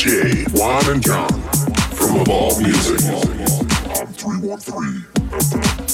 DJ Juan and John from Evolve Music on 313.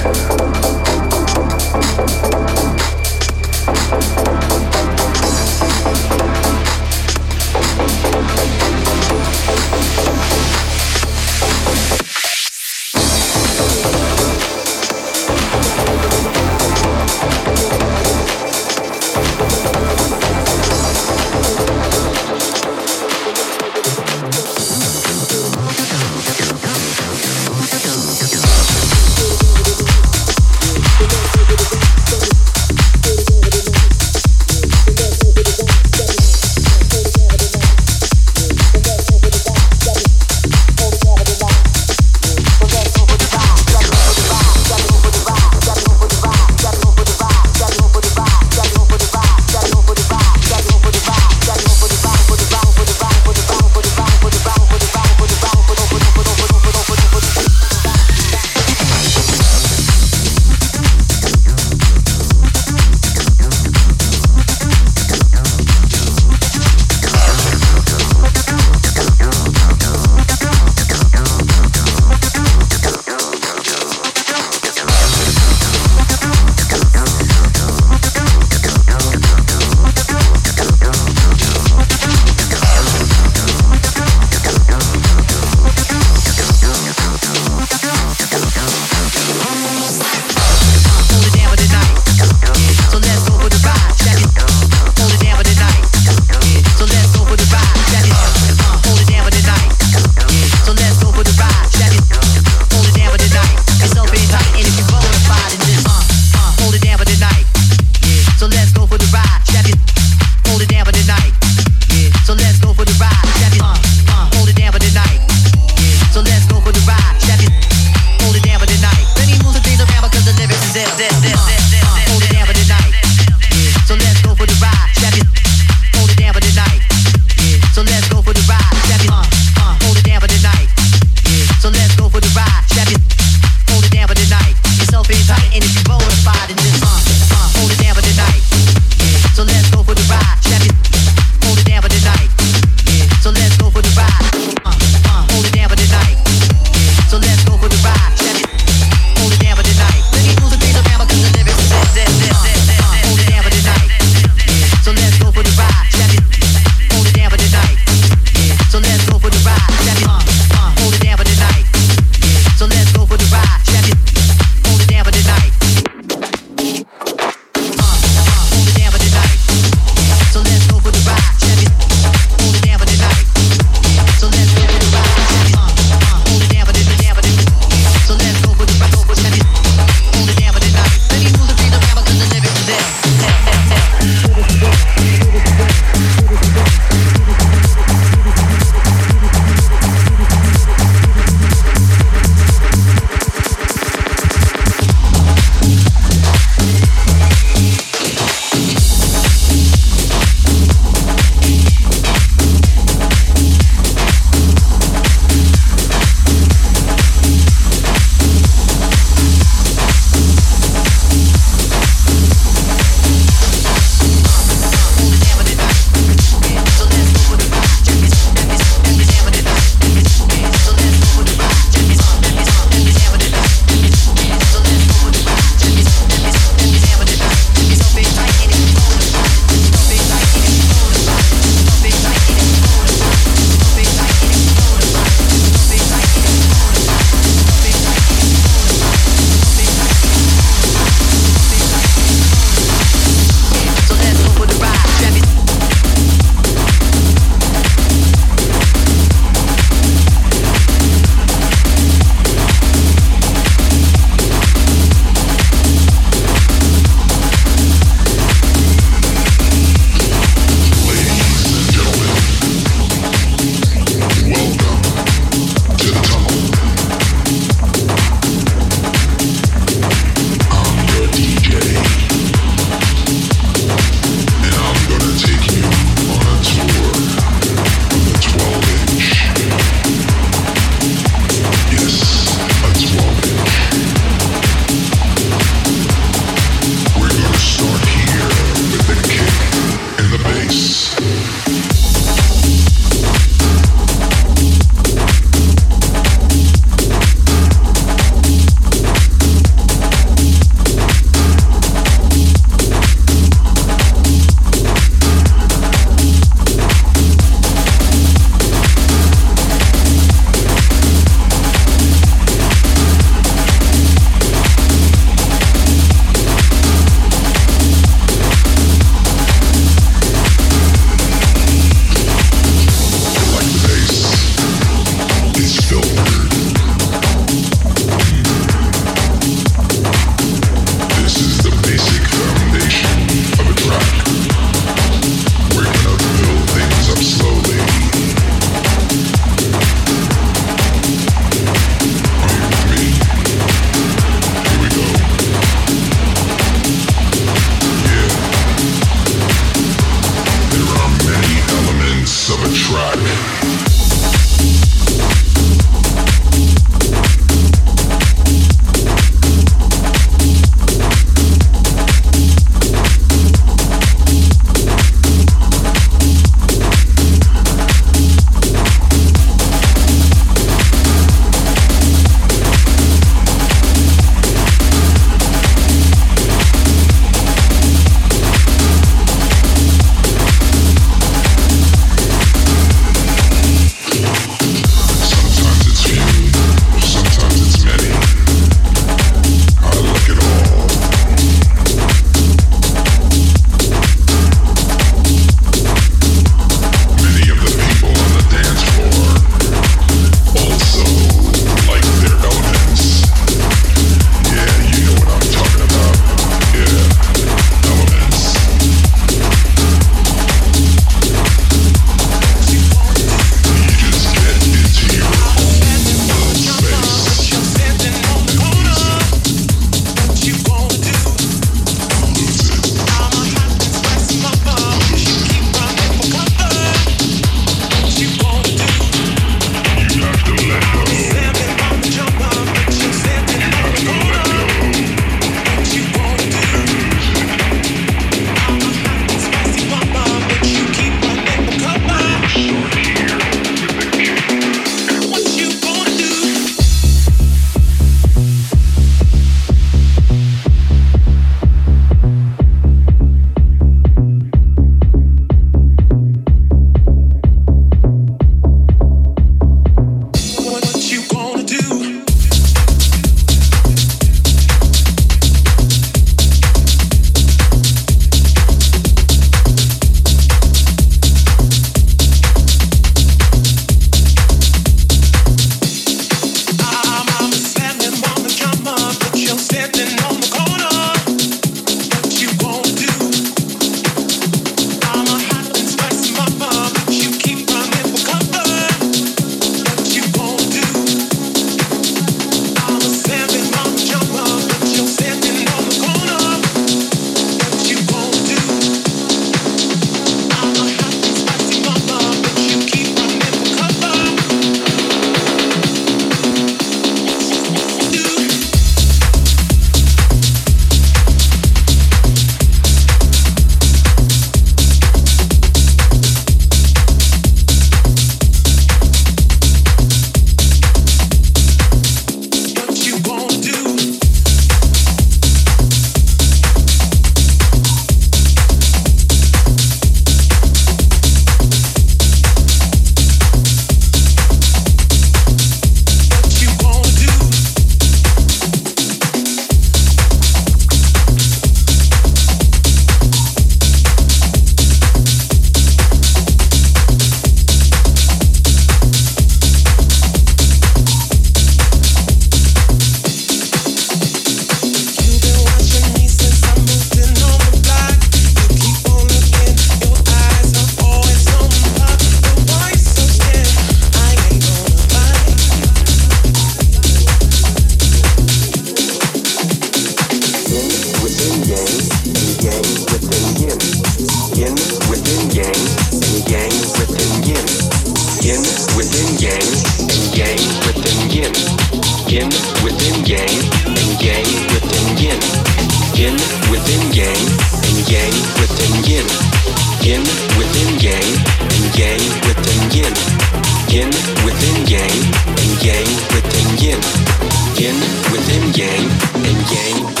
The existence of everything.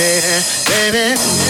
Baby, baby.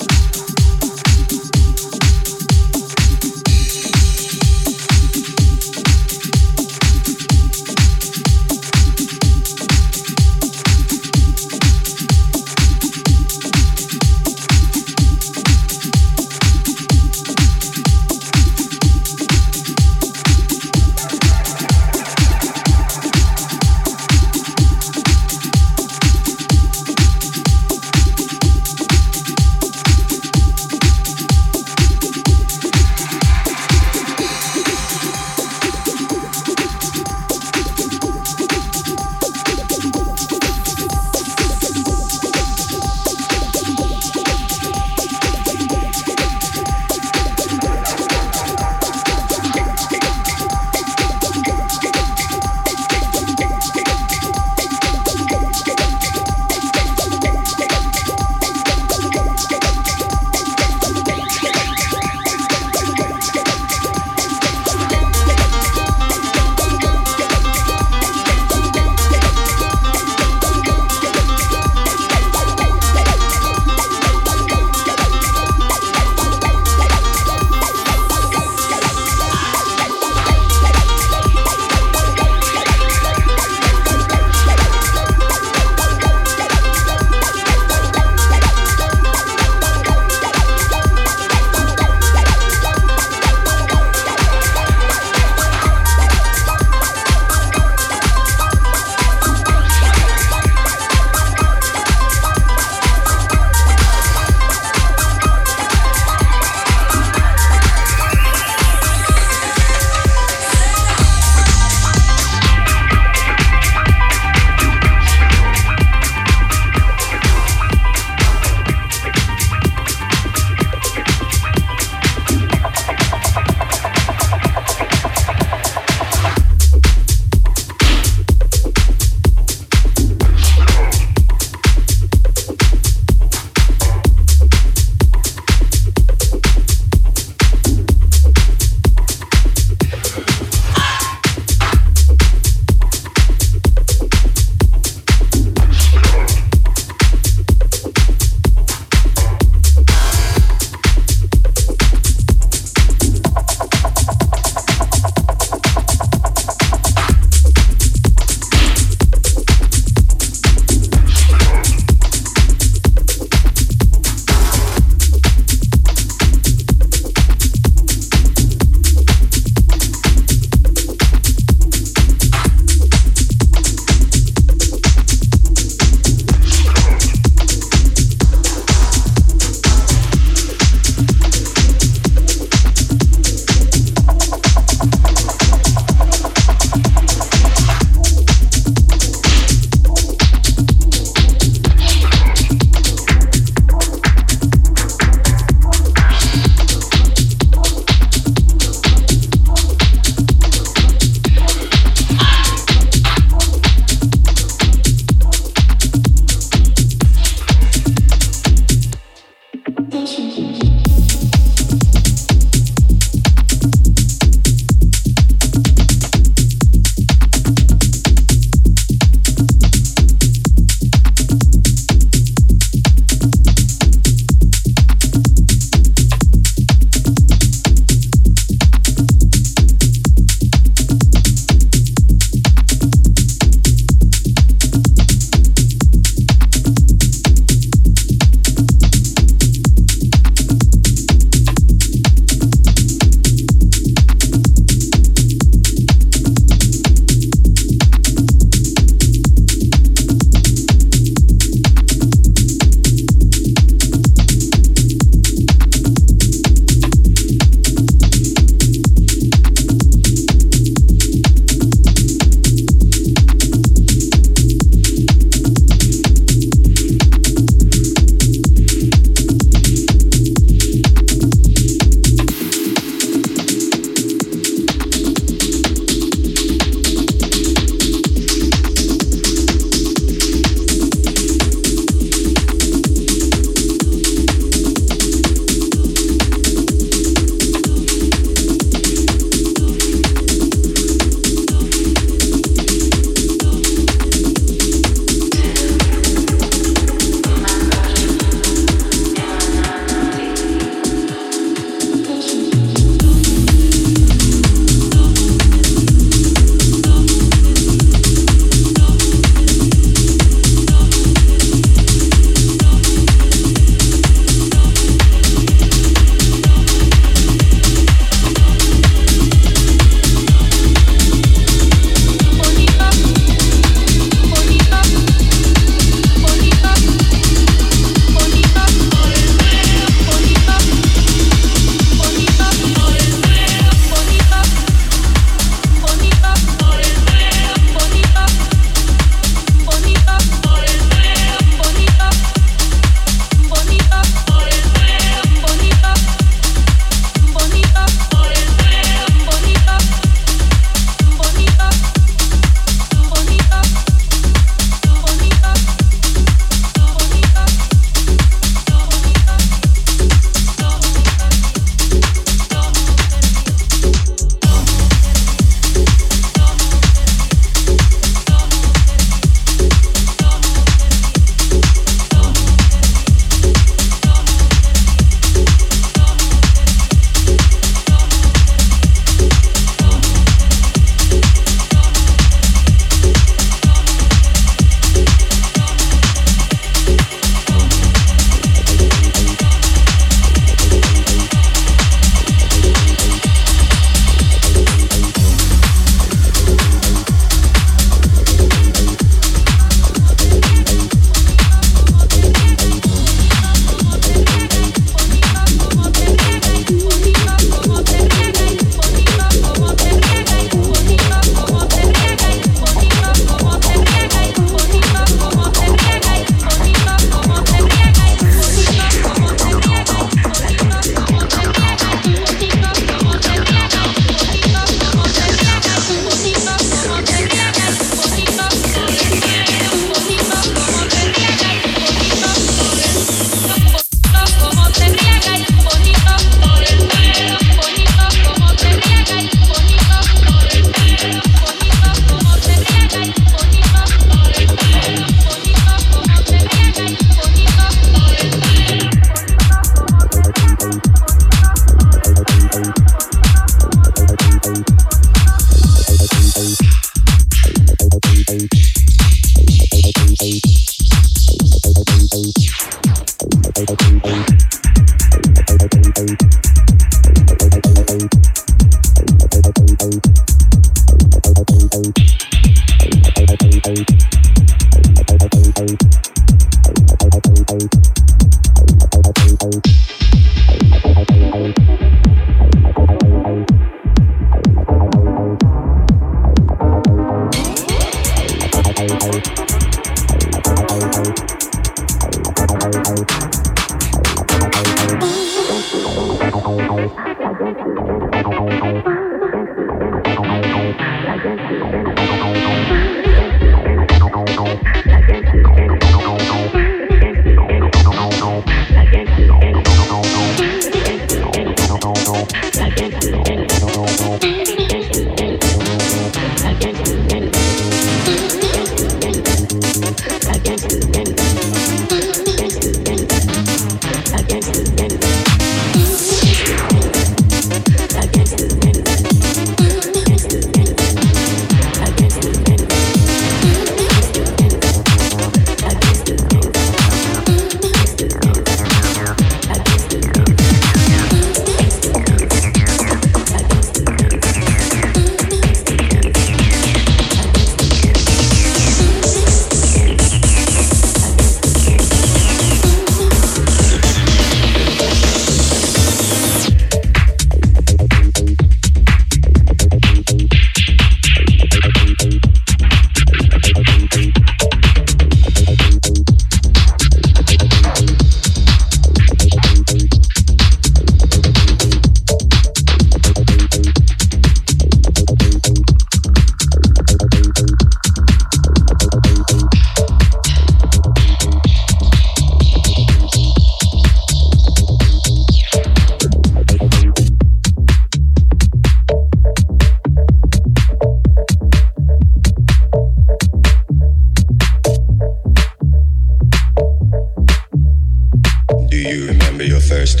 First